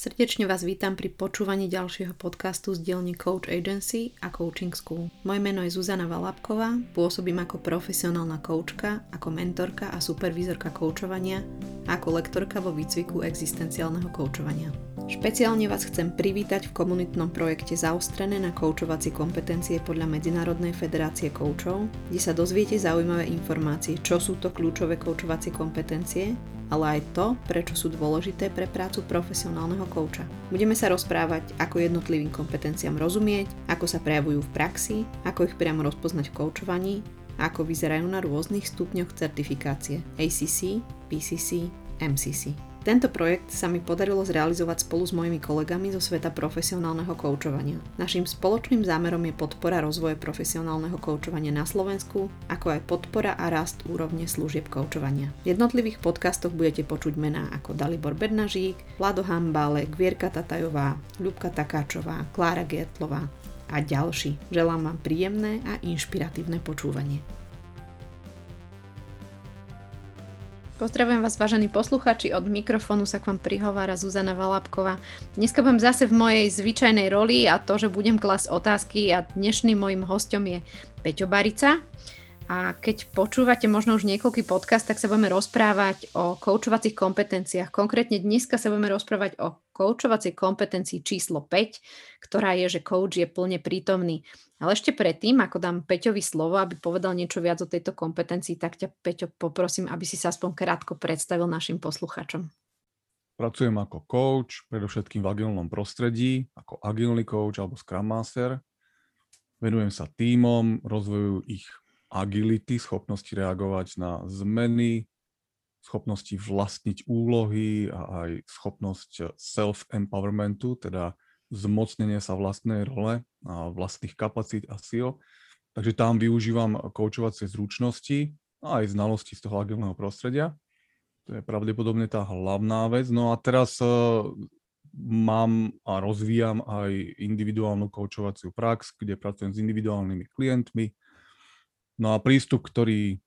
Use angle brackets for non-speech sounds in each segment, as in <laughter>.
Srdečne vás vítam pri počúvaní ďalšieho podcastu z dielne Coach Agency a Coaching School. Moje meno je Zuzana Valapková, pôsobím ako profesionálna koučka, ako mentorka a supervízorka koučovania a ako lektorka vo výcviku existenciálneho koučovania. Špeciálne vás chcem privítať v komunitnom projekte Zaostrené na koučovacie kompetencie podľa Medzinárodnej federácie koučov, kde sa dozviete zaujímavé informácie, čo sú to kľúčové koučovacie kompetencie, ale aj to, prečo sú dôležité pre prácu profesionálneho kouča. Budeme sa rozprávať, ako jednotlivým kompetenciám rozumieť, ako sa prejavujú v praxi, ako ich priamo rozpoznať v koučovaní ako vyzerajú na rôznych stupňoch certifikácie ACC, PCC, MCC. Tento projekt sa mi podarilo zrealizovať spolu s mojimi kolegami zo sveta profesionálneho koučovania. Naším spoločným zámerom je podpora rozvoje profesionálneho koučovania na Slovensku, ako aj podpora a rast úrovne služieb koučovania. V jednotlivých podcastoch budete počuť mená ako Dalibor Bednažík, Vlado Hambálek, Vierka Tatajová, Ľubka Takáčová, Klára Gertlová a ďalší. Želám vám príjemné a inšpiratívne počúvanie. Pozdravujem vás, vážení posluchači, od mikrofónu sa k vám prihovára Zuzana Valapková. Dneska budem zase v mojej zvyčajnej roli a to, že budem klasť otázky a dnešným mojim hostom je Peťo Barica. A keď počúvate možno už niekoľký podcast, tak sa budeme rozprávať o koučovacích kompetenciách. Konkrétne dneska sa budeme rozprávať o koučovacej kompetencii číslo 5, ktorá je, že coach je plne prítomný. Ale ešte predtým, ako dám Peťovi slovo, aby povedal niečo viac o tejto kompetencii, tak ťa, Peťo, poprosím, aby si sa aspoň krátko predstavil našim posluchačom. Pracujem ako coach, predovšetkým v agilnom prostredí, ako agilný coach alebo Scrum Master. Venujem sa týmom, rozvoju ich agility, schopnosti reagovať na zmeny, schopnosti vlastniť úlohy a aj schopnosť self-empowermentu, teda zmocnenie sa vlastnej role a vlastných kapacít a síl. Takže tam využívam koučovacie zručnosti a aj znalosti z toho agilného prostredia. To je pravdepodobne tá hlavná vec. No a teraz uh, mám a rozvíjam aj individuálnu koučovaciu prax, kde pracujem s individuálnymi klientmi, No a prístup, ktorý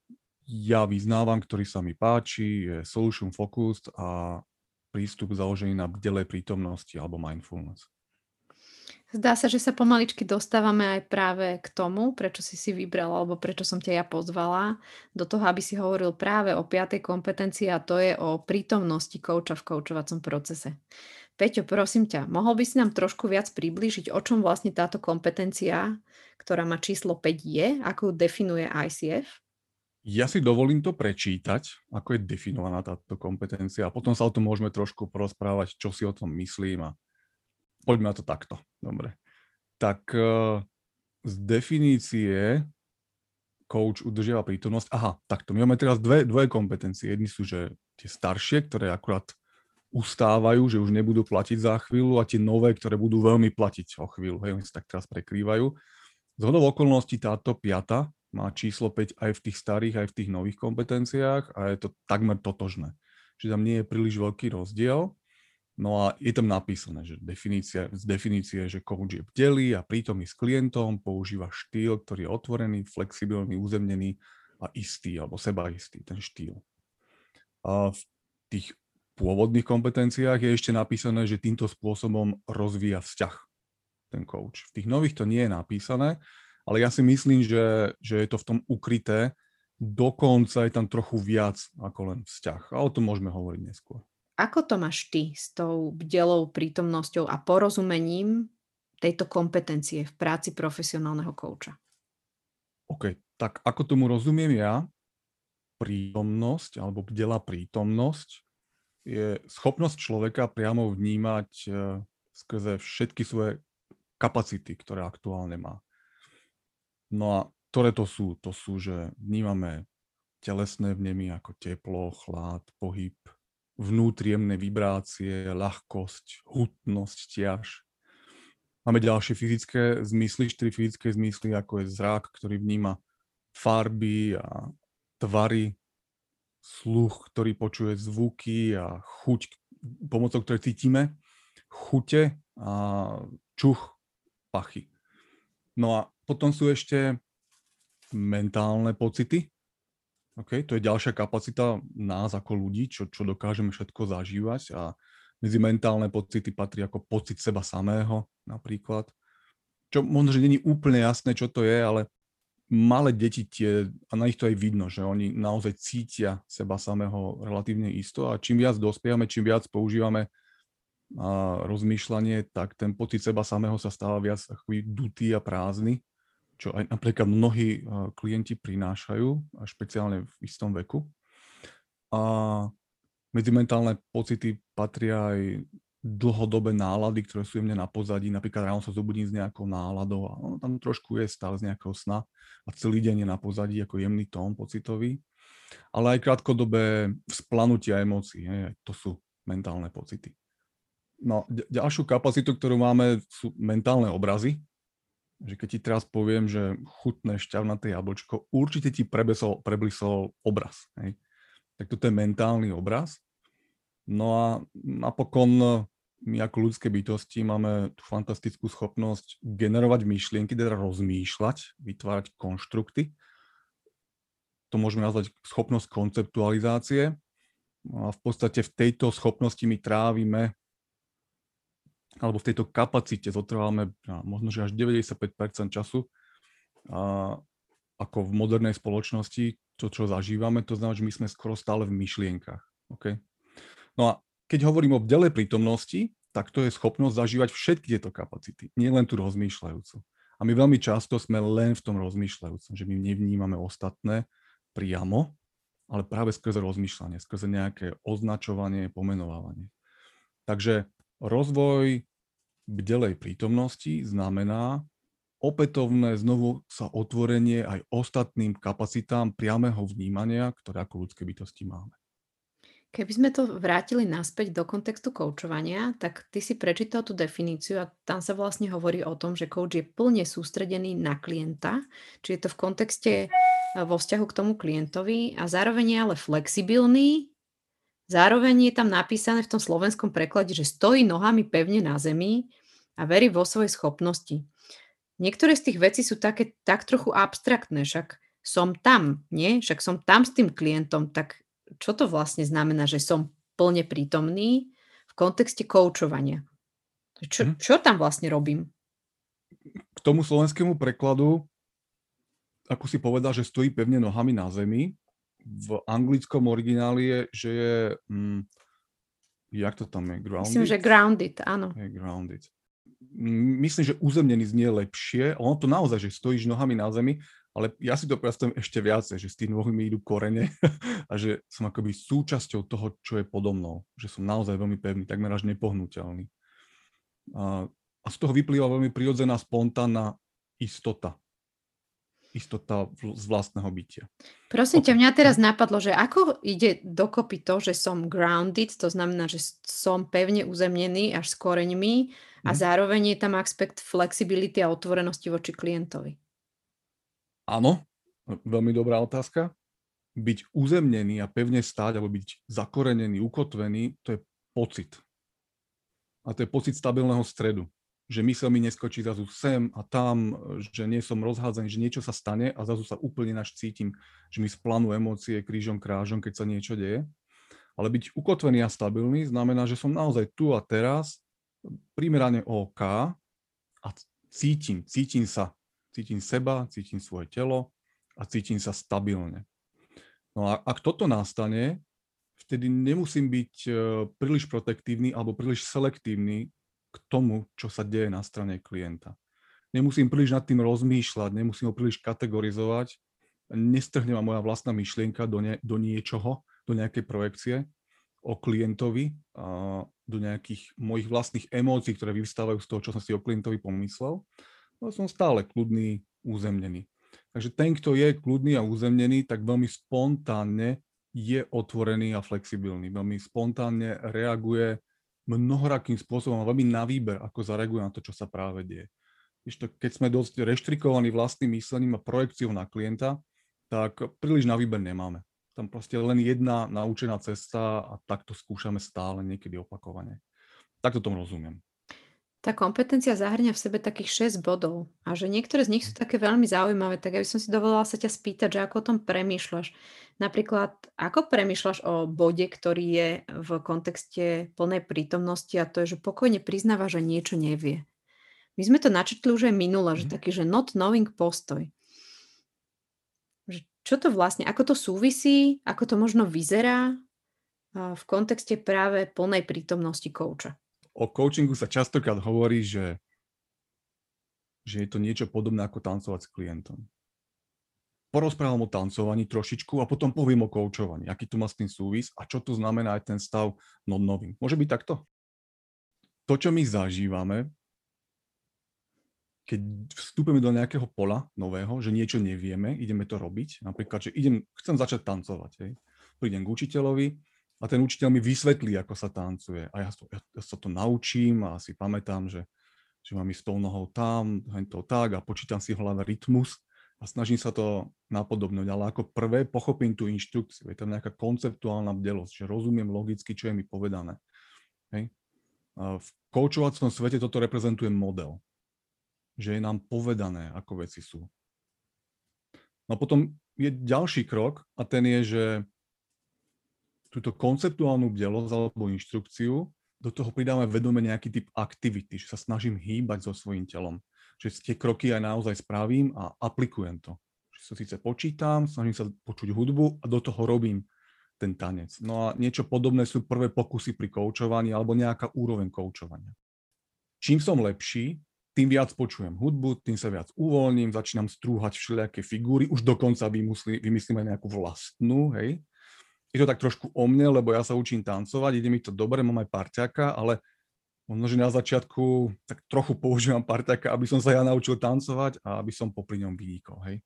ja vyznávam, ktorý sa mi páči, je solution focused a prístup založený na bdelej prítomnosti alebo mindfulness. Zdá sa, že sa pomaličky dostávame aj práve k tomu, prečo si si vybral alebo prečo som ťa ja pozvala do toho, aby si hovoril práve o piatej kompetencii a to je o prítomnosti kouča v koučovacom procese. Peťo, prosím ťa, mohol by si nám trošku viac priblížiť, o čom vlastne táto kompetencia ktorá má číslo 5 je, ako ju definuje ICF? Ja si dovolím to prečítať, ako je definovaná táto kompetencia a potom sa o tom môžeme trošku porozprávať, čo si o tom myslím a poďme na to takto. Dobre. Tak eh, z definície coach udržiava prítomnosť. Aha, takto. My máme teraz dve, dve kompetencie. Jedni sú, že tie staršie, ktoré akurát ustávajú, že už nebudú platiť za chvíľu a tie nové, ktoré budú veľmi platiť o chvíľu. Hej, oni sa tak teraz prekrývajú. Z hodou okolností táto piata má číslo 5 aj v tých starých, aj v tých nových kompetenciách a je to takmer totožné. Čiže tam nie je príliš veľký rozdiel. No a je tam napísané, že definícia, z definície, že coach je bdelý a prítomný s klientom, používa štýl, ktorý je otvorený, flexibilný, uzemnený a istý, alebo sebaistý, ten štýl. A v tých pôvodných kompetenciách je ešte napísané, že týmto spôsobom rozvíja vzťah ten coach. V tých nových to nie je napísané, ale ja si myslím, že, že je to v tom ukryté, dokonca je tam trochu viac ako len vzťah. A o tom môžeme hovoriť neskôr. Ako to máš ty s tou bdelou prítomnosťou a porozumením tejto kompetencie v práci profesionálneho kouča? OK, tak ako tomu rozumiem ja, prítomnosť alebo bdelá prítomnosť je schopnosť človeka priamo vnímať eh, skrze všetky svoje kapacity, ktoré aktuálne má. No a ktoré to sú? To sú, že vnímame telesné vnemy ako teplo, chlad, pohyb, vnútriemne vibrácie, ľahkosť, hutnosť, ťaž. Máme ďalšie fyzické zmysly, štyri fyzické zmysly, ako je zrak, ktorý vníma farby a tvary, sluch, ktorý počuje zvuky a chuť, pomocou ktorej cítime, chute a čuch, pachy. No a potom sú ešte mentálne pocity. Okay, to je ďalšia kapacita nás ako ľudí, čo, čo dokážeme všetko zažívať a Medzi mentálne pocity patrí ako pocit seba samého napríklad. Čo možno, že není úplne jasné, čo to je, ale malé deti tie, a na nich to aj vidno, že oni naozaj cítia seba samého relatívne isto a čím viac dospievame, čím viac používame a rozmýšľanie, tak ten pocit seba samého sa stáva viac takový dutý a prázdny, čo aj napríklad mnohí klienti prinášajú, a špeciálne v istom veku. A medzi mentálne pocity patria aj dlhodobé nálady, ktoré sú jemne na pozadí. Napríklad ráno sa zobudím s nejakou náladou a ono tam trošku je stále z nejakého sna a celý deň je na pozadí ako jemný tón pocitový. Ale aj krátkodobé splanutia emócií, hej, to sú mentálne pocity. No, ďalšiu kapacitu, ktorú máme, sú mentálne obrazy. Že keď ti teraz poviem, že chutné šťavnaté jablčko, určite ti prebesol, preblisol obraz. Hej. Tak toto je mentálny obraz. No a napokon my ako ľudské bytosti máme tú fantastickú schopnosť generovať myšlienky, teda rozmýšľať, vytvárať konštrukty. To môžeme nazvať schopnosť konceptualizácie. No a v podstate v tejto schopnosti my trávime alebo v tejto kapacite zotrvávame možno, že až 95% času a ako v modernej spoločnosti, to, čo zažívame, to znamená, že my sme skoro stále v myšlienkach. Okay? No a keď hovorím o bdelej prítomnosti, tak to je schopnosť zažívať všetky tieto kapacity, nie len tú rozmýšľajúcu. A my veľmi často sme len v tom rozmýšľajúcom, že my nevnímame ostatné priamo, ale práve skrze rozmýšľanie, skrze nejaké označovanie, pomenovávanie. Takže rozvoj bdelej prítomnosti znamená opätovné znovu sa otvorenie aj ostatným kapacitám priamého vnímania, ktoré ako ľudské bytosti máme. Keby sme to vrátili naspäť do kontextu koučovania, tak ty si prečítal tú definíciu a tam sa vlastne hovorí o tom, že coach je plne sústredený na klienta, či je to v kontexte e, vo vzťahu k tomu klientovi a zároveň je ale flexibilný, zároveň je tam napísané v tom slovenskom preklade, že stojí nohami pevne na zemi a verí vo svoje schopnosti. Niektoré z tých vecí sú také tak trochu abstraktné, však som tam, nie? Však som tam s tým klientom, tak čo to vlastne znamená, že som plne prítomný v kontexte koučovania? Čo, mhm. čo tam vlastne robím? K tomu slovenskému prekladu, ako si povedal, že stojí pevne nohami na zemi, v anglickom origináli je, že je, hm, jak to tam je, grounded? Myslím, že grounded, áno. Je grounded. Myslím, že uzemnený znie lepšie. Ono to naozaj, že stojíš nohami na zemi ale ja si to predstavím ešte viacej, že z tých nôh mi idú korene <laughs> a že som akoby súčasťou toho, čo je podo mnou. Že som naozaj veľmi pevný, takmer až nepohnutelný. A, a z toho vyplýva veľmi prirodzená, spontánna istota. Istota z vlastného bytia. Prosím ťa, mňa teraz napadlo, že ako ide dokopy to, že som grounded, to znamená, že som pevne uzemnený až s koreňmi a hmm. zároveň je tam aspekt flexibility a otvorenosti voči klientovi. Áno, veľmi dobrá otázka. Byť uzemnený a pevne stáť, alebo byť zakorenený, ukotvený, to je pocit. A to je pocit stabilného stredu. Že mysel mi neskočí zrazu sem a tam, že nie som rozhádzaný, že niečo sa stane a zrazu sa úplne naš cítim, že mi splanú emócie krížom krážom, keď sa niečo deje. Ale byť ukotvený a stabilný znamená, že som naozaj tu a teraz, primerane OK a cítim, cítim sa Cítim seba, cítim svoje telo a cítim sa stabilne. No a ak toto nastane, vtedy nemusím byť e, príliš protektívny alebo príliš selektívny k tomu, čo sa deje na strane klienta. Nemusím príliš nad tým rozmýšľať, nemusím ho príliš kategorizovať, nestrhne ma moja vlastná myšlienka do, nie, do niečoho, do nejakej projekcie o klientovi, a do nejakých mojich vlastných emócií, ktoré vyvstávajú z toho, čo som si o klientovi pomyslel, No som stále kľudný, uzemnený. Takže ten, kto je kľudný a uzemnený, tak veľmi spontánne je otvorený a flexibilný. Veľmi spontánne reaguje mnohorakým spôsobom a veľmi na výber, ako zareaguje na to, čo sa práve deje. Keď sme dosť reštrikovaní vlastným myslením a projekciou na klienta, tak príliš na výber nemáme. Tam proste len jedna naučená cesta a takto skúšame stále niekedy opakovane. Takto tomu rozumiem. Tá kompetencia zahrňa v sebe takých 6 bodov a že niektoré z nich sú také veľmi zaujímavé, tak ja by som si dovolila sa ťa spýtať, že ako o tom premýšľaš. Napríklad, ako premýšľaš o bode, ktorý je v kontexte plnej prítomnosti a to je, že pokojne priznáva, že niečo nevie. My sme to načetli už aj minule, že Mhm. taký, že not knowing postoj. Že čo to vlastne, ako to súvisí, ako to možno vyzerá v kontexte práve plnej prítomnosti kouča. O coachingu sa častokrát hovorí, že, že je to niečo podobné ako tancovať s klientom. Porozprávam o tancovaní trošičku a potom poviem o koučovaní, aký tu má s tým súvis a čo tu znamená aj ten stav not novým. Môže byť takto? To, čo my zažívame, keď vstúpime do nejakého pola nového, že niečo nevieme, ideme to robiť, napríklad, že idem, chcem začať tancovať, hej. prídem k učiteľovi a ten učiteľ mi vysvetlí, ako sa tancuje a ja, to, ja, sa to naučím a si pamätám, že, že mám ísť tou nohou tam, to tak a počítam si v hlave rytmus a snažím sa to napodobnúť, ale ako prvé pochopím tú inštrukciu, je tam nejaká konceptuálna bdelosť, že rozumiem logicky, čo je mi povedané. Hej. A v koučovacom svete toto reprezentuje model že je nám povedané, ako veci sú. No a potom je ďalší krok a ten je, že túto konceptuálnu bdelosť alebo inštrukciu do toho pridáme vedome nejaký typ aktivity, že sa snažím hýbať so svojím telom. Že tie kroky aj naozaj spravím a aplikujem to. Že sa síce počítam, snažím sa počuť hudbu a do toho robím ten tanec. No a niečo podobné sú prvé pokusy pri koučovaní alebo nejaká úroveň koučovania. Čím som lepší, tým viac počujem hudbu, tým sa viac uvoľním, začínam strúhať všelijaké figúry, už dokonca vymyslí, vymyslíme nejakú vlastnú, hej. Je to tak trošku o mne, lebo ja sa učím tancovať, ide mi to dobre, mám aj parťaka, ale možno, že na začiatku tak trochu používam parťaka, aby som sa ja naučil tancovať a aby som popri ňom vynikol, hej.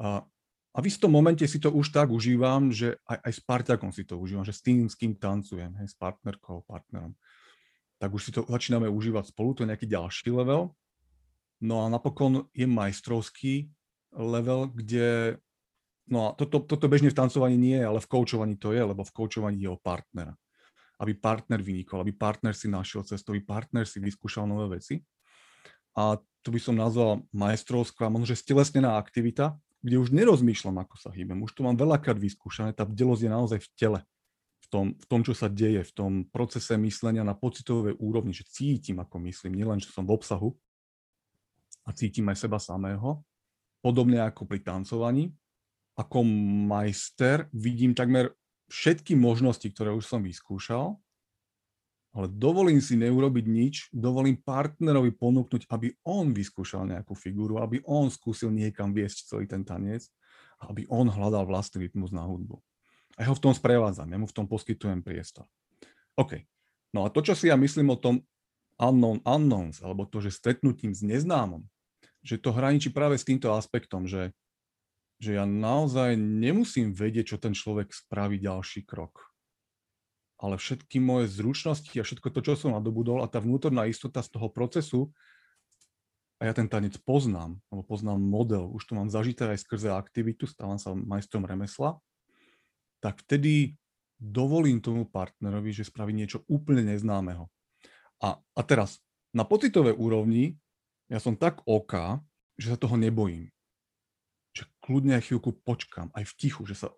A, a v istom momente si to už tak užívam, že aj, aj s parťakom si to užívam, že s tým, s kým tancujem, hej, s partnerkou, partnerom tak už si to začíname užívať spolu, to je nejaký ďalší level. No a napokon je majstrovský level, kde, no a toto, toto bežne v tancovaní nie je, ale v koučovaní to je, lebo v koučovaní je o partnera. Aby partner vynikol, aby partner si našiel cestu, aby partner si vyskúšal nové veci. A to by som nazval majstrovská, možno že stelesnená aktivita, kde už nerozmýšľam, ako sa hýbem. Už to mám veľakrát vyskúšané, tá bdelosť je naozaj v tele v tom, v tom, čo sa deje, v tom procese myslenia na pocitovej úrovni, že cítim, ako myslím, nielen, že som v obsahu a cítim aj seba samého, podobne ako pri tancovaní. Ako majster vidím takmer všetky možnosti, ktoré už som vyskúšal, ale dovolím si neurobiť nič, dovolím partnerovi ponúknuť, aby on vyskúšal nejakú figúru, aby on skúsil niekam viesť celý ten tanec, aby on hľadal vlastný rytmus na hudbu. A ja ho v tom sprevádzam, ja mu v tom poskytujem priestor. OK. No a to, čo si ja myslím o tom unknown unknowns, alebo to, že stretnutím s neznámom, že to hraničí práve s týmto aspektom, že, že ja naozaj nemusím vedieť, čo ten človek spraví ďalší krok. Ale všetky moje zručnosti a všetko to, čo som nadobudol a tá vnútorná istota z toho procesu, a ja ten tanec poznám, alebo poznám model, už to mám zažité aj skrze aktivitu, stávam sa majstrom remesla, tak vtedy dovolím tomu partnerovi, že spraví niečo úplne neznámeho. A, a teraz, na pocitovej úrovni, ja som tak oka, že sa toho nebojím. Kľudne aj chvíľku počkám, aj v tichu, že sa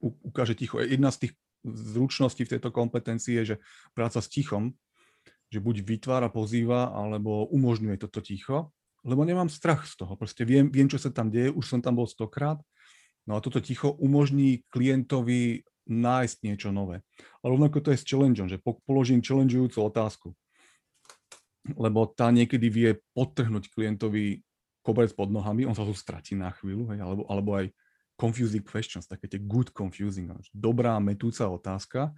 ukáže ticho. Jedna z tých zručností v tejto kompetencii je, že práca s tichom, že buď vytvára, pozýva, alebo umožňuje toto ticho, lebo nemám strach z toho. Proste viem, viem, čo sa tam deje, už som tam bol stokrát No a toto ticho umožní klientovi nájsť niečo nové. Ale rovnako to je s challengeom, že položím challengeujúcu otázku. Lebo tá niekedy vie podtrhnúť klientovi koberec pod nohami, on sa tu stratí na chvíľu, hej, alebo, alebo aj confusing questions, také tie good confusing, dobrá metúca otázka,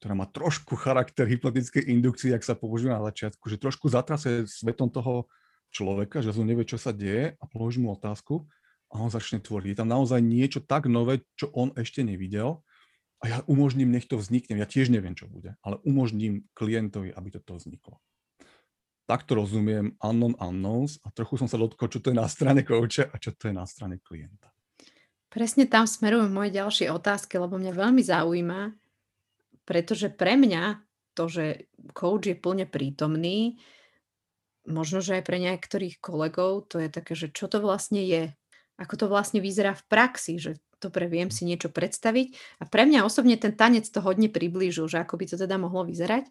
ktorá má trošku charakter hypnotickej indukcie, ak sa používa na začiatku, že trošku zatrase svetom toho človeka, že on nevie, čo sa deje a položí mu otázku a on začne tvoriť. Je tam naozaj niečo tak nové, čo on ešte nevidel a ja umožním, nech to vznikne. Ja tiež neviem, čo bude, ale umožním klientovi, aby toto vzniklo. Takto rozumiem unknown unknowns a trochu som sa dotkol, čo to je na strane kouča a čo to je na strane klienta. Presne tam smerujem moje ďalšie otázky, lebo mňa veľmi zaujíma, pretože pre mňa to, že coach je plne prítomný, možno, že aj pre niektorých kolegov to je také, že čo to vlastne je, ako to vlastne vyzerá v praxi, že dobre, viem si niečo predstaviť. A pre mňa osobne ten tanec to hodne priblížil, že ako by to teda mohlo vyzerať.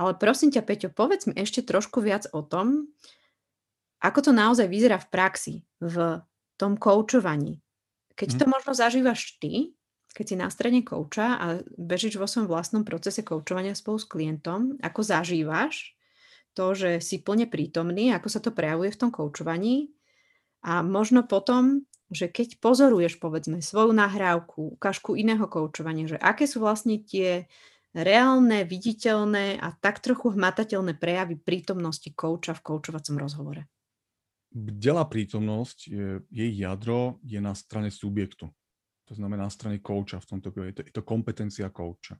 Ale prosím ťa, Peťo, povedz mi ešte trošku viac o tom, ako to naozaj vyzerá v praxi, v tom koučovaní. Keď mm. to možno zažívaš ty, keď si na strane kouča a bežíš vo svojom vlastnom procese koučovania spolu s klientom, ako zažívaš to, že si plne prítomný, ako sa to prejavuje v tom koučovaní a možno potom, že keď pozoruješ, povedzme, svoju nahrávku, ukážku iného koučovania, že aké sú vlastne tie reálne, viditeľné a tak trochu hmatateľné prejavy prítomnosti kouča v koučovacom rozhovore. Bdelá prítomnosť, je, jej jadro je na strane subjektu. To znamená na strane kouča v tomto je to, je to kompetencia kouča.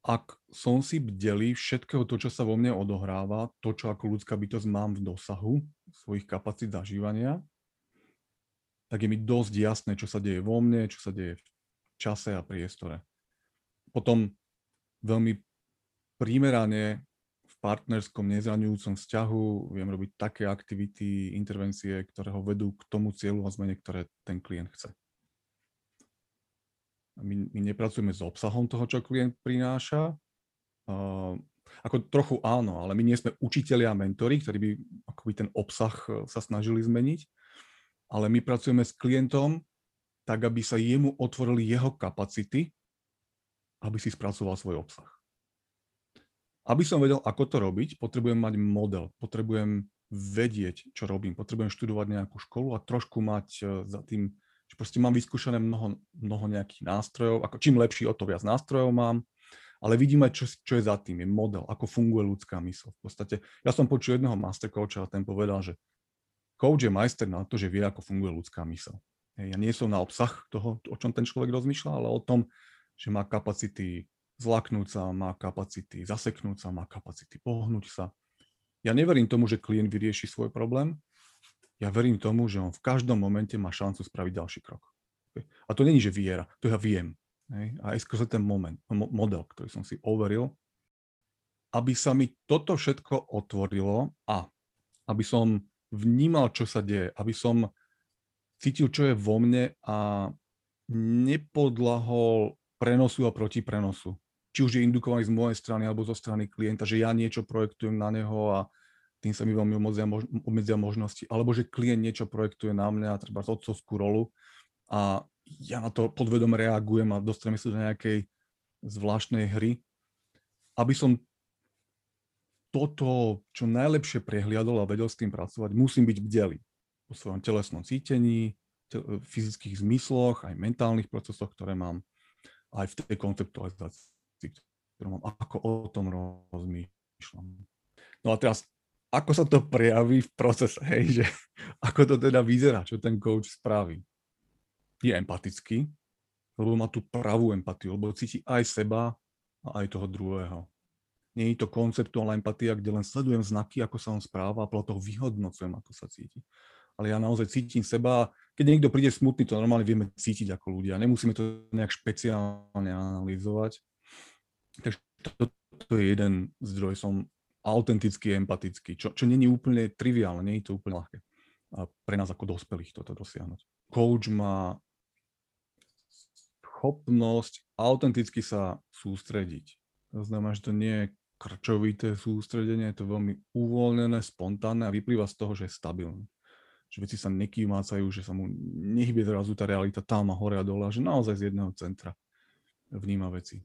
Ak som si bdelý všetkého to, čo sa vo mne odohráva, to, čo ako ľudská bytosť mám v dosahu svojich kapacít zažívania, tak je mi dosť jasné, čo sa deje vo mne, čo sa deje v čase a priestore. Potom veľmi primerane v partnerskom nezraňujúcom vzťahu viem robiť také aktivity, intervencie, ktoré ho vedú k tomu cieľu a zmene, ktoré ten klient chce. My, my nepracujeme s obsahom toho, čo klient prináša. Uh, ako trochu áno, ale my nie sme učiteľia a mentori, ktorí by akoby ten obsah e, sa snažili zmeniť, ale my pracujeme s klientom tak, aby sa jemu otvorili jeho kapacity, aby si spracoval svoj obsah. Aby som vedel, ako to robiť, potrebujem mať model, potrebujem vedieť, čo robím, potrebujem študovať nejakú školu a trošku mať e, za tým, že proste mám vyskúšané mnoho, mnoho nejakých nástrojov, ako čím lepší, o to viac nástrojov mám, ale vidíme, čo, čo je za tým, je model, ako funguje ľudská mysl. V podstate, ja som počul jedného master a ten povedal, že coach je majster na to, že vie, ako funguje ľudská mysl. Ja nie som na obsah toho, o čom ten človek rozmýšľa, ale o tom, že má kapacity zlaknúť sa, má kapacity zaseknúť sa, má kapacity pohnúť sa. Ja neverím tomu, že klient vyrieši svoj problém. Ja verím tomu, že on v každom momente má šancu spraviť ďalší krok. A to není, že viera, to ja viem. A aj skrze ten moment, model, ktorý som si overil, aby sa mi toto všetko otvorilo a aby som vnímal, čo sa deje, aby som cítil, čo je vo mne a nepodlahol prenosu a proti prenosu. Či už je indukovaný z mojej strany alebo zo strany klienta, že ja niečo projektujem na neho a tým sa mi veľmi obmedzia, možnosti. Alebo že klient niečo projektuje na mňa, treba otcovskú rolu a ja na to podvedom reagujem a dostaneme sa do nejakej zvláštnej hry. Aby som toto čo najlepšie prehliadol a vedel s tým pracovať, musím byť bdelý o svojom telesnom cítení, te- fyzických zmysloch, aj mentálnych procesoch, ktoré mám, aj v tej konceptualizácii, ktorú mám, ako o tom rozmýšľam. No a teraz, ako sa to prejaví v procese, hej, že <laughs> ako to teda vyzerá, čo ten coach spraví. Je empatický, lebo má tú pravú empatiu, lebo cíti aj seba a aj toho druhého. Nie je to konceptuálna empatia, kde len sledujem znaky, ako sa on správa a podľa toho vyhodnocujem, ako sa cíti. Ale ja naozaj cítim seba, keď niekto príde smutný, to normálne vieme cítiť ako ľudia. Nemusíme to nejak špeciálne analyzovať. Takže to, to je jeden zdroj, som autentický, empatický, čo, čo není úplne triviálne, nie je to úplne ľahké a pre nás ako dospelých toto dosiahnuť. Coach má schopnosť autenticky sa sústrediť. To znamená, že to nie je krčovité sústredenie, je to veľmi uvoľnené, spontánne a vyplýva z toho, že je stabilný. Že veci sa nekýmácajú, že sa mu nehybie zrazu tá realita tam a hore a dole, a že naozaj z jedného centra vníma veci.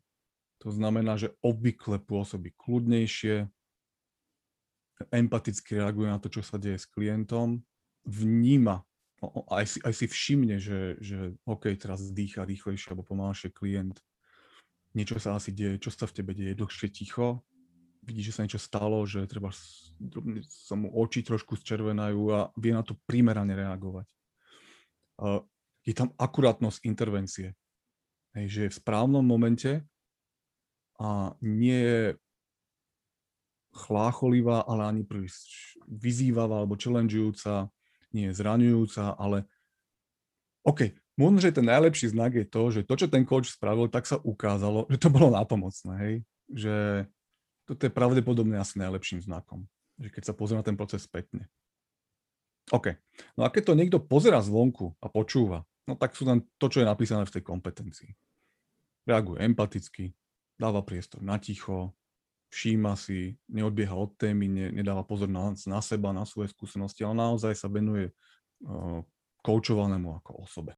To znamená, že obvykle pôsobí kľudnejšie, empaticky reaguje na to, čo sa deje s klientom, vníma, aj si, aj si všimne, že, že OK, teraz dýcha rýchlejšie alebo pomalšie klient, niečo sa asi deje, čo sa v tebe deje, dlhšie ticho, vidí, že sa niečo stalo, že treba sa mu oči trošku zčervenajú a vie na to primerane reagovať. Je tam akurátnosť intervencie. Hej, že je v správnom momente a nie je chlácholivá, ale ani príliš vyzývavá alebo challengeujúca, nie je zraňujúca, ale OK, možno, že ten najlepší znak je to, že to, čo ten coach spravil, tak sa ukázalo, že to bolo nápomocné, hej? Že toto je pravdepodobne asi najlepším znakom. Že keď sa pozrie na ten proces spätne. OK. No a keď to niekto pozera zvonku a počúva, no tak sú tam to, čo je napísané v tej kompetencii. Reaguje empaticky, dáva priestor na ticho, všíma si, neodbieha od témy, ne, nedáva pozor na, na seba, na svoje skúsenosti, ale naozaj sa venuje uh, koučovanému ako osobe.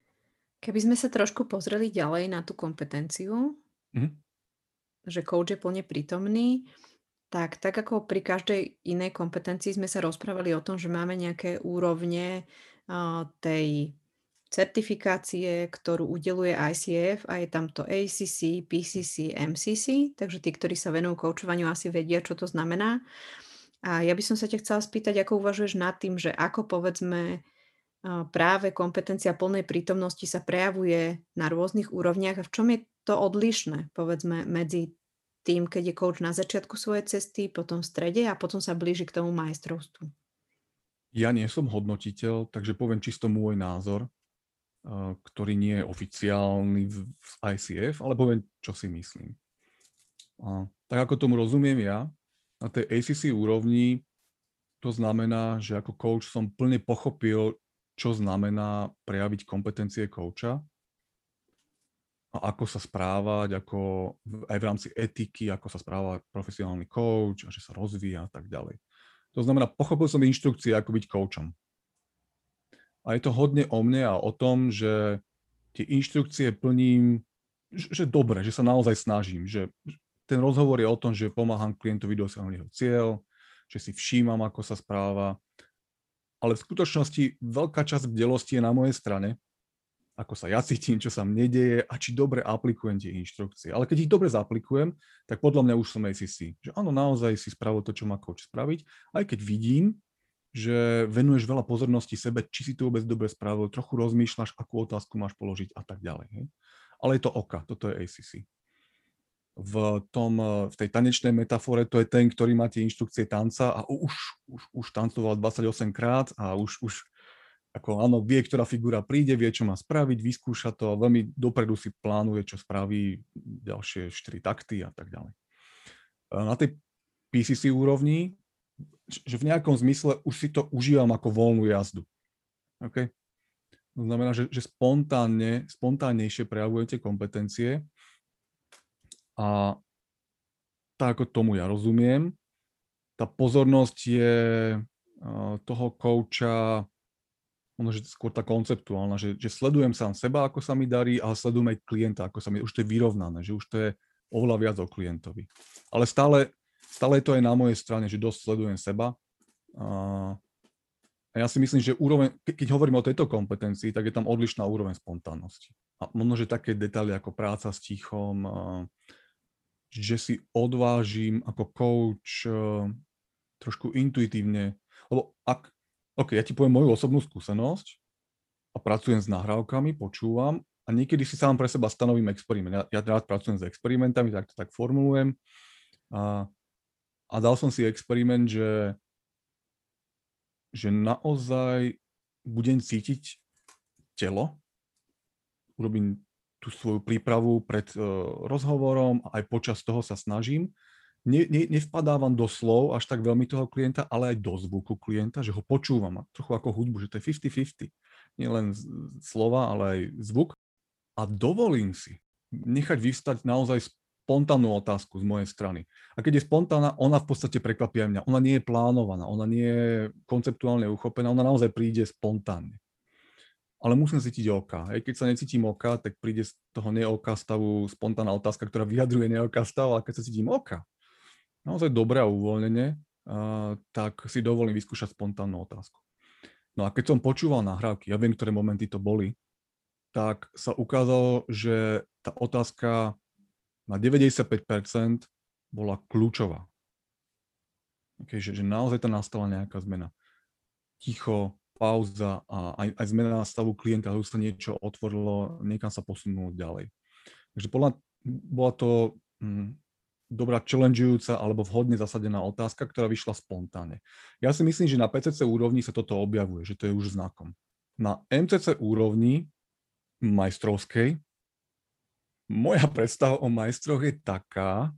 Keby sme sa trošku pozreli ďalej na tú kompetenciu, mm-hmm. Že coach je plne prítomný, tak, tak ako pri každej inej kompetencii sme sa rozprávali o tom, že máme nejaké úrovne tej certifikácie, ktorú udeluje ICF a je tam to ACC, PCC, MCC, takže tí, ktorí sa venujú koučovaniu, asi vedia, čo to znamená. A ja by som sa ťa chcela spýtať, ako uvažuješ nad tým, že ako povedzme práve kompetencia plnej prítomnosti sa prejavuje na rôznych úrovniach a v čom je to odlišné, povedzme, medzi tým, keď je coach na začiatku svojej cesty, potom v strede a potom sa blíži k tomu majstrovstvu? Ja nie som hodnotiteľ, takže poviem čisto môj názor, eh, ktorý nie je oficiálny v ICF, ale poviem, čo si myslím. A tak ako tomu rozumiem ja, na tej ACC úrovni to znamená, že ako coach som plne pochopil, čo znamená prejaviť kompetencie coacha a ako sa správať, ako aj v rámci etiky, ako sa správa profesionálny coach a že sa rozvíja a tak ďalej. To znamená, pochopil som inštrukcie, ako byť coachom. A je to hodne o mne a o tom, že tie inštrukcie plním, že, dobre, že sa naozaj snažím, že ten rozhovor je o tom, že pomáham klientovi dosiahnuť jeho cieľ, že si všímam, ako sa správa, ale v skutočnosti veľká časť bdelosti je na mojej strane ako sa ja cítim, čo sa mne deje a či dobre aplikujem tie inštrukcie. Ale keď ich dobre zaplikujem, tak podľa mňa už som ACC. Že áno, naozaj si spravil to, čo má coach spraviť, aj keď vidím, že venuješ veľa pozornosti sebe, či si to vôbec dobre spravil, trochu rozmýšľaš, akú otázku máš položiť a tak ďalej. Hej? Ale je to oka, toto je ACC. V, tom, v tej tanečnej metafore to je ten, ktorý má tie inštrukcie tanca a už, už, už tancoval 28 krát a už, už ako áno, vie, ktorá figura príde, vie, čo má spraviť, vyskúša to a veľmi dopredu si plánuje, čo spraví ďalšie 4 takty a tak ďalej. Na tej PCC úrovni, že v nejakom zmysle už si to užívam ako voľnú jazdu. Okay? To znamená, že, že spontánne, spontánnejšie prejavujete kompetencie a tak ako tomu ja rozumiem, tá pozornosť je toho kouča ono, že skôr tá konceptuálna, že, že sledujem sám seba, ako sa mi darí, ale sledujem aj klienta, ako sa mi, už to je vyrovnané, že už to je oveľa viac o klientovi. Ale stále, stále je to aj na mojej strane, že dosť sledujem seba. A, ja si myslím, že úroveň, keď hovorím o tejto kompetencii, tak je tam odlišná úroveň spontánnosti. A možno, že také detaily ako práca s tichom, že si odvážim ako coach trošku intuitívne, lebo ak, OK, ja ti poviem moju osobnú skúsenosť a pracujem s nahrávkami, počúvam a niekedy si sám pre seba stanovím experiment. Ja, ja rád pracujem s experimentami, tak to tak formulujem. A, a dal som si experiment, že, že naozaj budem cítiť telo, urobím tú svoju prípravu pred uh, rozhovorom a aj počas toho sa snažím ne, ne, nevpadávam do slov až tak veľmi toho klienta, ale aj do zvuku klienta, že ho počúvam, trochu ako hudbu, že to je 50-50. Nie len slova, ale aj zvuk. A dovolím si nechať vyvstať naozaj spontánnu otázku z mojej strany. A keď je spontánna, ona v podstate prekvapí aj mňa. Ona nie je plánovaná, ona nie je konceptuálne uchopená, ona naozaj príde spontánne. Ale musím cítiť oka. Aj keď sa necítim oka, tak príde z toho neoka stavu spontánna otázka, ktorá vyjadruje neoka stav, ale keď sa cítim oka, naozaj dobre a uvoľnenie, tak si dovolím vyskúšať spontánnu otázku. No a keď som počúval nahrávky, ja viem, ktoré momenty to boli, tak sa ukázalo, že tá otázka na 95% bola kľúčová. Okay, že, že naozaj tam nastala nejaká zmena. Ticho, pauza a aj, aj zmena stavu klienta, už sa niečo otvorilo, niekam sa posunulo ďalej. Takže bola, bola to hm, dobrá challengeujúca alebo vhodne zasadená otázka, ktorá vyšla spontánne. Ja si myslím, že na PCC úrovni sa toto objavuje, že to je už znakom. Na MCC úrovni majstrovskej moja <laughs> predstava o majstroch je taká,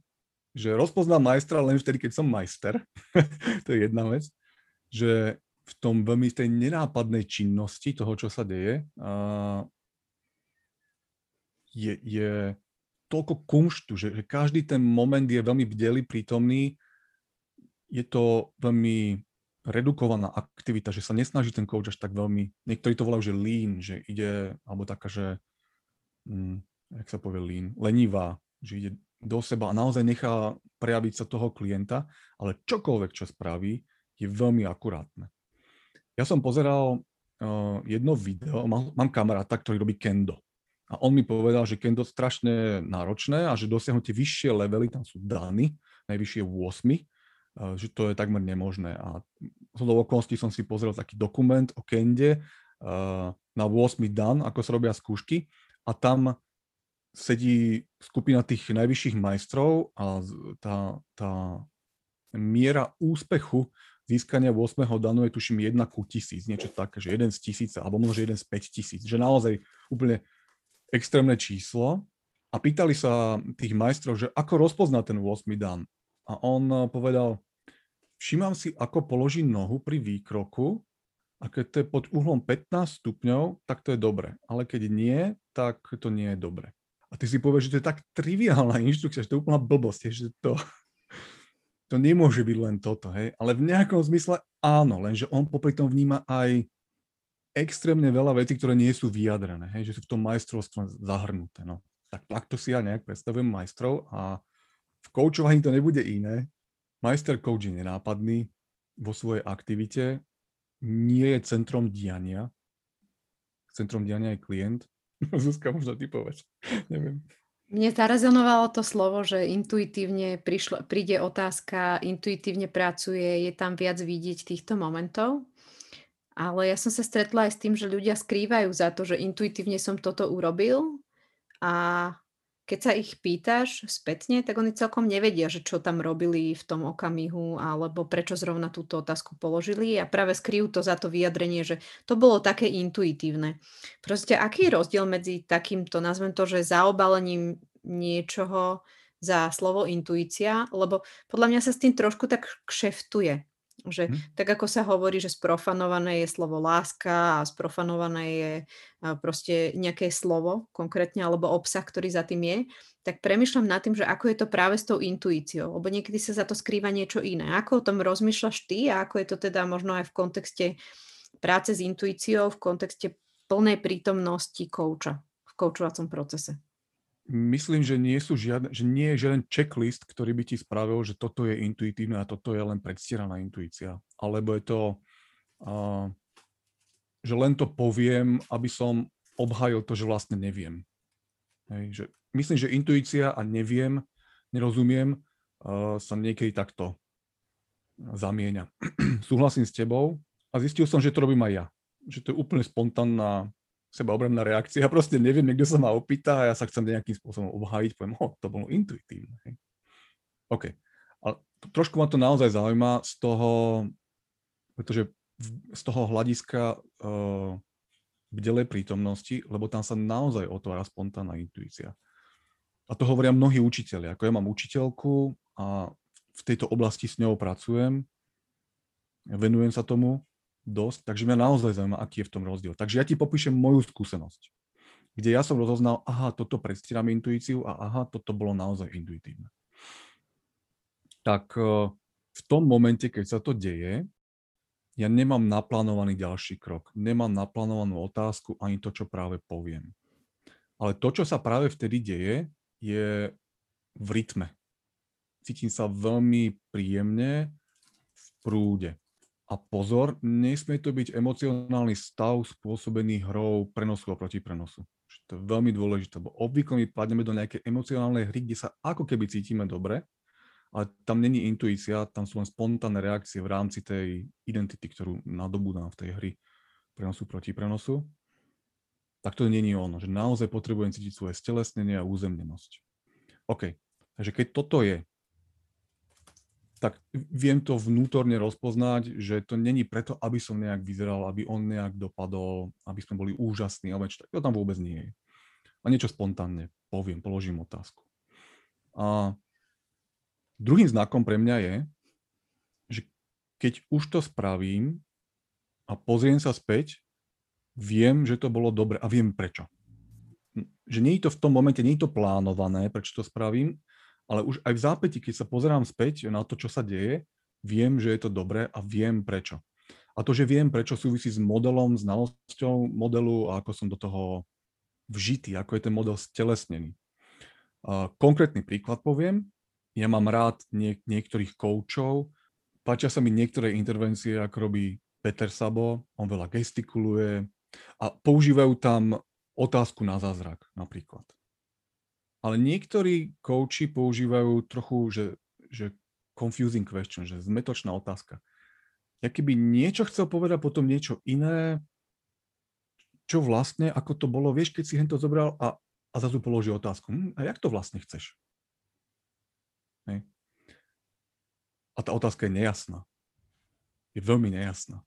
že rozpoznám majstra len vtedy, keď som majster. <laughs> to je jedna vec. Že v tom veľmi tej nenápadnej činnosti toho, čo sa deje, je, je toľko kumštu, že, že každý ten moment je veľmi bdelý, prítomný. Je to veľmi redukovaná aktivita, že sa nesnaží ten coach až tak veľmi, niektorí to volajú, že lean, že ide, alebo taká, že, hm, jak sa povie lean, lenivá, že ide do seba a naozaj nechá prejaviť sa toho klienta, ale čokoľvek, čo spraví, je veľmi akurátne. Ja som pozeral uh, jedno video, mám, mám kamaráta, ktorý robí kendo. A on mi povedal, že kendo strašne náročné a že dosiahnutie vyššie levely, tam sú dány, najvyššie 8, že to je takmer nemožné. A z okolností som si pozrel taký dokument o kende na 8 dan, ako sa robia skúšky a tam sedí skupina tých najvyšších majstrov a tá, tá miera úspechu získania 8. danu je tuším 1 ku tisíc, niečo také, že 1 z tisíca, alebo možno 1 z 5 tisíc, že naozaj úplne extrémne číslo. A pýtali sa tých majstrov, že ako rozpozná ten 8. dan. A on povedal, všímam si, ako položí nohu pri výkroku a keď to je pod uhlom 15 stupňov, tak to je dobre. Ale keď nie, tak to nie je dobre. A ty si povieš, že to je tak triviálna inštrukcia, že to je úplná blbosť, že to, <laughs> to nemôže byť len toto, hej. Ale v nejakom zmysle áno, lenže on popri tom vníma aj extrémne veľa vecí, ktoré nie sú vyjadrené, hej, že sú v tom majstrovstve zahrnuté. No. Tak takto si ja nejak predstavujem majstrov a v koučovaní to nebude iné. Majster coach je nenápadný vo svojej aktivite, nie je centrom diania. Centrom diania je klient. <laughs> Zuzka, možno ty povedz. Neviem. Mne zarezonovalo to slovo, že intuitívne prišlo, príde otázka, intuitívne pracuje, je tam viac vidieť týchto momentov. Ale ja som sa stretla aj s tým, že ľudia skrývajú za to, že intuitívne som toto urobil a keď sa ich pýtaš spätne, tak oni celkom nevedia, že čo tam robili v tom okamihu alebo prečo zrovna túto otázku položili a práve skryjú to za to vyjadrenie, že to bolo také intuitívne. Proste aký je rozdiel medzi takýmto, nazvem to, že zaobalením niečoho za slovo intuícia, lebo podľa mňa sa s tým trošku tak kšeftuje. Že hm. tak ako sa hovorí, že sprofanované je slovo láska a sprofanované je proste nejaké slovo konkrétne alebo obsah, ktorý za tým je, tak premyšľam nad tým, že ako je to práve s tou intuíciou, lebo niekedy sa za to skrýva niečo iné. Ako o tom rozmýšľaš ty a ako je to teda možno aj v kontexte práce s intuíciou, v kontexte plnej prítomnosti kouča v koučovacom procese? Myslím, že nie, sú žiadne, že nie je žiaden checklist, ktorý by ti spravil, že toto je intuitívne a toto je len predstieraná intuícia. Alebo je to, uh, že len to poviem, aby som obhajil to, že vlastne neviem. Hej, že myslím, že intuícia a neviem, nerozumiem, uh, sa niekedy takto zamieňa. <clears throat> Súhlasím s tebou a zistil som, že to robím aj ja. Že to je úplne spontánna sebaobranná reakcia. Ja proste neviem, niekto sa ma opýta a ja sa chcem nejakým spôsobom obhájiť, poviem, oh, to bolo intuitívne. Hej. OK. Ale trošku ma to naozaj zaujíma z toho, pretože z toho hľadiska uh, bdelej prítomnosti, lebo tam sa naozaj otvára spontánna intuícia. A to hovoria mnohí učiteľi. Ako ja mám učiteľku a v tejto oblasti s ňou pracujem, venujem sa tomu dosť, takže mňa naozaj zaujíma, aký je v tom rozdiel. Takže ja ti popíšem moju skúsenosť, kde ja som rozoznal, aha, toto predstieram intuíciu a aha, toto bolo naozaj intuitívne. Tak e, v tom momente, keď sa to deje, ja nemám naplánovaný ďalší krok, nemám naplánovanú otázku ani to, čo práve poviem. Ale to, čo sa práve vtedy deje, je v rytme. Cítim sa veľmi príjemne v prúde. A pozor, nesmie to byť emocionálny stav spôsobený hrou prenosu a protiprenosu. To je veľmi dôležité, lebo obvykle my padneme do nejakej emocionálnej hry, kde sa ako keby cítime dobre, ale tam není intuícia, tam sú len spontánne reakcie v rámci tej identity, ktorú nadobúdam v tej hry prenosu proti prenosu. Tak to není ono, že naozaj potrebujem cítiť svoje stelesnenie a územnenosť. OK, takže keď toto je, tak viem to vnútorne rozpoznať, že to není preto, aby som nejak vyzeral, aby on nejak dopadol, aby sme boli úžasní, ale čo, to tam vôbec nie je. A niečo spontánne poviem, položím otázku. A druhým znakom pre mňa je, že keď už to spravím a pozriem sa späť, viem, že to bolo dobre a viem prečo. Že nie je to v tom momente, nie je to plánované, prečo to spravím, ale už aj v zápäti, keď sa pozerám späť na to, čo sa deje, viem, že je to dobré a viem prečo. A to, že viem, prečo súvisí s modelom, znalosťou modelu a ako som do toho vžitý, ako je ten model stelesnený. Konkrétny príklad poviem. Ja mám rád niek- niektorých koučov, páčia sa mi niektoré intervencie, ako robí Peter Sabo, on veľa gestikuluje a používajú tam otázku na zázrak napríklad. Ale niektorí kouči používajú trochu, že, že confusing question, že zmetočná otázka. Ja keby niečo chcel povedať, potom niečo iné, čo vlastne, ako to bolo, vieš, keď si hento zobral a, a zase položí otázku. Hm, a jak to vlastne chceš? Hej. A tá otázka je nejasná. Je veľmi nejasná.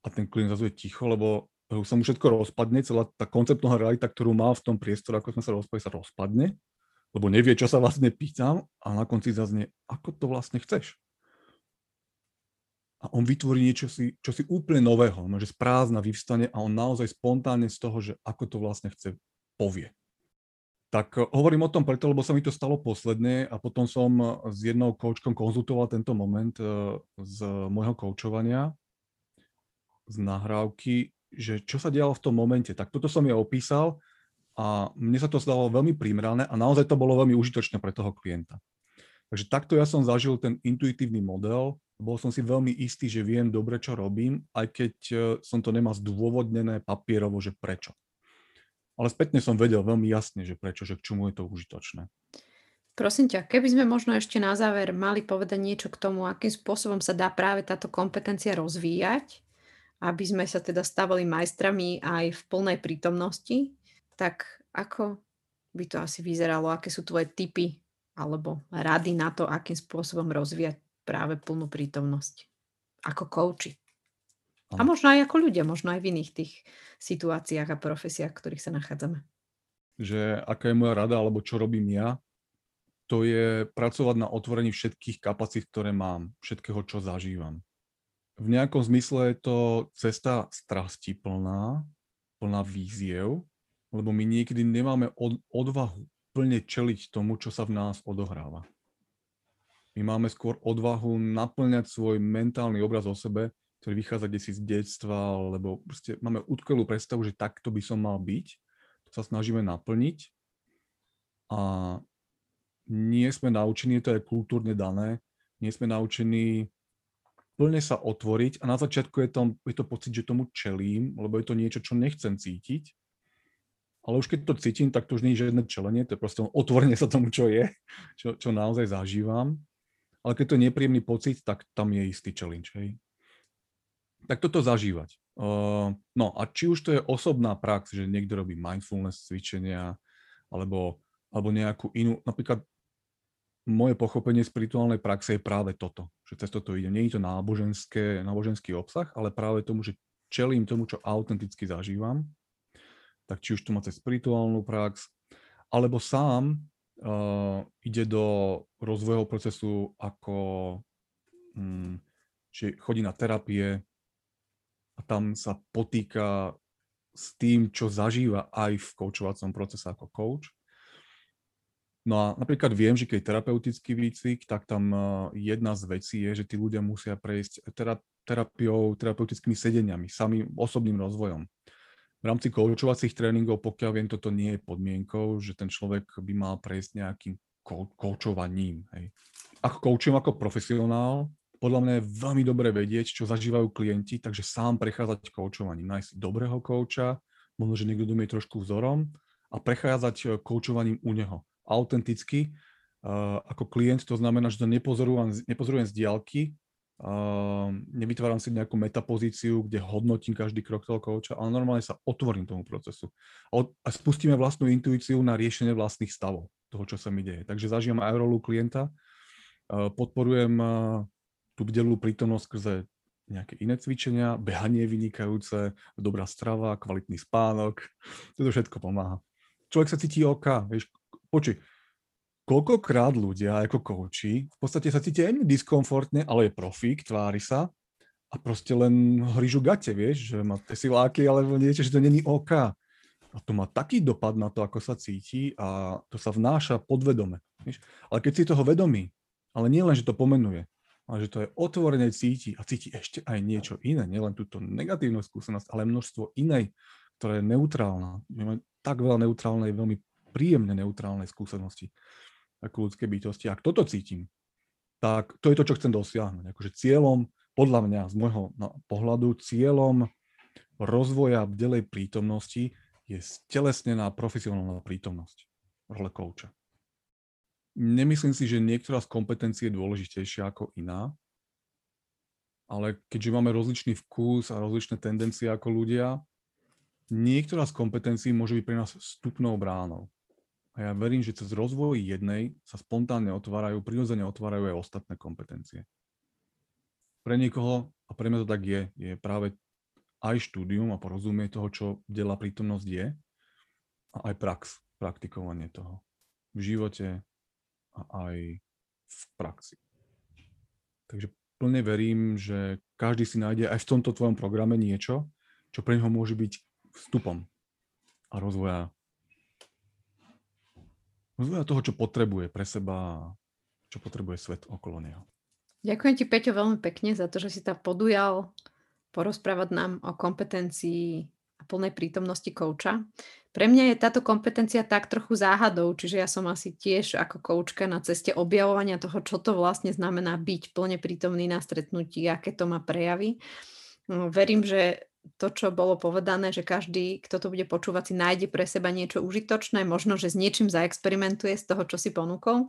A ten klient zase je ticho, lebo sa mu všetko rozpadne, celá tá konceptná realita, ktorú má v tom priestore, ako sme sa rozpadli, sa rozpadne, lebo nevie, čo sa vlastne pýtam a na konci zaznie, ako to vlastne chceš. A on vytvorí niečo si, čo si úplne nového, no, že z prázdna vyvstane a on naozaj spontánne z toho, že ako to vlastne chce, povie. Tak eh, hovorím o tom preto, lebo sa mi to stalo posledne a potom som eh, s jednou koučkom konzultoval tento moment eh, z môjho koučovania, z nahrávky, že čo sa dialo v tom momente. Tak toto som ja opísal a mne sa to zdalo veľmi primerané a naozaj to bolo veľmi užitočné pre toho klienta. Takže takto ja som zažil ten intuitívny model, bol som si veľmi istý, že viem dobre, čo robím, aj keď e, som to nemal zdôvodnené papierovo, že prečo. Ale spätne som vedel veľmi jasne, že prečo, že k čomu je to užitočné. Prosím ťa, keby sme možno ešte na záver mali povedať niečo k tomu, akým spôsobom sa dá práve táto kompetencia rozvíjať, aby sme sa teda stavali majstrami aj v plnej prítomnosti, tak ako by to asi vyzeralo? Aké sú tvoje typy alebo rady na to, akým spôsobom rozvíjať práve plnú prítomnosť? Ako kouči. A možno aj ako ľudia, možno aj v iných tých situáciách a profesiách, v ktorých sa nachádzame. Že aká je moja rada, alebo čo robím ja, to je pracovať na otvorení všetkých kapacít, ktoré mám, všetkého, čo zažívam v nejakom zmysle je to cesta strasti plná, plná víziev, lebo my niekedy nemáme od, odvahu plne čeliť tomu, čo sa v nás odohráva. My máme skôr odvahu naplňať svoj mentálny obraz o sebe, ktorý vychádza desi z detstva, lebo proste máme utkvelú predstavu, že takto by som mal byť. To sa snažíme naplniť. A nie sme naučení, to je kultúrne dané, nie sme naučení plne sa otvoriť a na začiatku je to, je to pocit, že tomu čelím, lebo je to niečo, čo nechcem cítiť. Ale už keď to cítim, tak to už nie je žiadne čelenie, to je proste otvorenie sa tomu, čo je, čo, čo naozaj zažívam. Ale keď to je nepríjemný pocit, tak tam je istý challenge. Hej. Tak toto zažívať. Uh, no a či už to je osobná prax, že niekto robí mindfulness cvičenia, alebo, alebo nejakú inú, napríklad moje pochopenie spirituálnej praxe je práve toto, že cez toto ide. Nie je to náboženské, náboženský obsah, ale práve tomu, že čelím tomu, čo autenticky zažívam, tak či už to má cez spirituálnu prax, alebo sám uh, ide do rozvojového procesu ako um, že chodí na terapie a tam sa potýka s tým, čo zažíva aj v koučovacom procese ako coach No a napríklad viem, že keď terapeutický výcvik, tak tam jedna z vecí je, že tí ľudia musia prejsť terapiou, terapeutickými sedeniami, samým osobným rozvojom. V rámci koučovacích tréningov, pokiaľ viem, toto nie je podmienkou, že ten človek by mal prejsť nejakým koučovaním. Hej. Ako koučujem ako profesionál, podľa mňa je veľmi dobre vedieť, čo zažívajú klienti, takže sám prechádzať koučovaním, nájsť dobrého kouča, možno, že niekto je trošku vzorom a prechádzať koučovaním u neho autenticky uh, ako klient, to znamená, že to nepozorujem, nepozorujem z diálky, uh, nevytváram si nejakú metapozíciu, kde hodnotím každý krok toho kouča, ale normálne sa otvorím tomu procesu a, a spustíme vlastnú intuíciu na riešenie vlastných stavov toho, čo sa mi deje. Takže zažívam aj rolu klienta, podporujem tú bdelú prítomnosť skrze nejaké iné cvičenia, behanie vynikajúce, dobrá strava, kvalitný spánok, to všetko pomáha. Človek sa cíti OK, vieš, Počuj, koľkokrát ľudia ako kouči v podstate sa cítia aj diskomfortne, ale je profík, tvári sa a proste len hryžu gate, vieš, že má tie siláky alebo niečo, že to není OK. A to má taký dopad na to, ako sa cíti a to sa vnáša podvedome. Vieš? Ale keď si toho vedomí, ale nie len, že to pomenuje, ale že to je otvorené cíti a cíti ešte aj niečo iné, nielen túto negatívnu skúsenosť, ale množstvo inej, ktorá je neutrálna. Máme tak veľa neutrálnej, veľmi príjemne neutrálnej skúsenosti ako ľudské bytosti. Ak toto cítim, tak to je to, čo chcem dosiahnuť. Akože cieľom podľa mňa, z môjho pohľadu, cieľom rozvoja delej prítomnosti je stelesnená profesionálna prítomnosť role kouča. Nemyslím si, že niektorá z kompetencií je dôležitejšia ako iná, ale keďže máme rozličný vkus a rozličné tendencie ako ľudia, niektorá z kompetencií môže byť pre nás vstupnou bránou. A ja verím, že cez rozvoj jednej sa spontánne otvárajú, prirodzene otvárajú aj ostatné kompetencie pre niekoho, a pre mňa to tak je, je práve aj štúdium a porozumie toho, čo delá prítomnosť je, a aj prax, praktikovanie toho v živote a aj v praxi. Takže plne verím, že každý si nájde aj v tomto tvojom programe niečo, čo pre neho môže byť vstupom a rozvoja rozvoja toho, čo potrebuje pre seba, čo potrebuje svet okolo neho. Ďakujem ti, Peťo, veľmi pekne za to, že si sa podujal porozprávať nám o kompetencii a plnej prítomnosti kouča. Pre mňa je táto kompetencia tak trochu záhadou, čiže ja som asi tiež ako koučka na ceste objavovania toho, čo to vlastne znamená byť plne prítomný na stretnutí, aké to má prejavy. Verím, že to, čo bolo povedané, že každý, kto to bude počúvať, si nájde pre seba niečo užitočné, možno, že s niečím zaexperimentuje z toho, čo si ponúkol.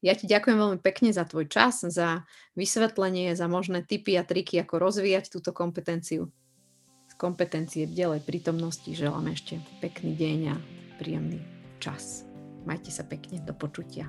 Ja ti ďakujem veľmi pekne za tvoj čas, za vysvetlenie, za možné tipy a triky, ako rozvíjať túto kompetenciu. Z kompetencie v delej prítomnosti želám ešte pekný deň a príjemný čas. Majte sa pekne, do počutia.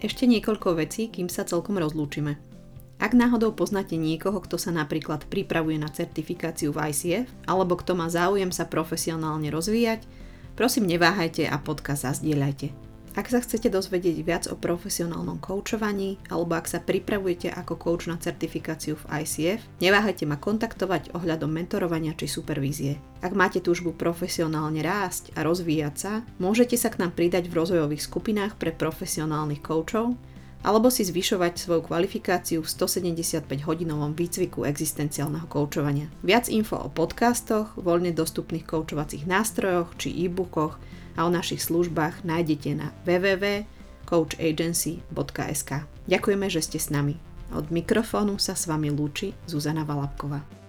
Ešte niekoľko vecí, kým sa celkom rozlúčime. Ak náhodou poznáte niekoho, kto sa napríklad pripravuje na certifikáciu v ICF, alebo kto má záujem sa profesionálne rozvíjať, prosím neváhajte a podcast zazdieľajte. Ak sa chcete dozvedieť viac o profesionálnom koučovaní alebo ak sa pripravujete ako coach na certifikáciu v ICF, neváhajte ma kontaktovať ohľadom mentorovania či supervízie. Ak máte túžbu profesionálne rásť a rozvíjať sa, môžete sa k nám pridať v rozvojových skupinách pre profesionálnych koučov alebo si zvyšovať svoju kvalifikáciu v 175-hodinovom výcviku existenciálneho koučovania. Viac info o podcastoch, voľne dostupných koučovacích nástrojoch či e-bookoch a o našich službách nájdete na www.coachagency.sk. Ďakujeme, že ste s nami. Od mikrofónu sa s vami lúči Zuzana Valapková.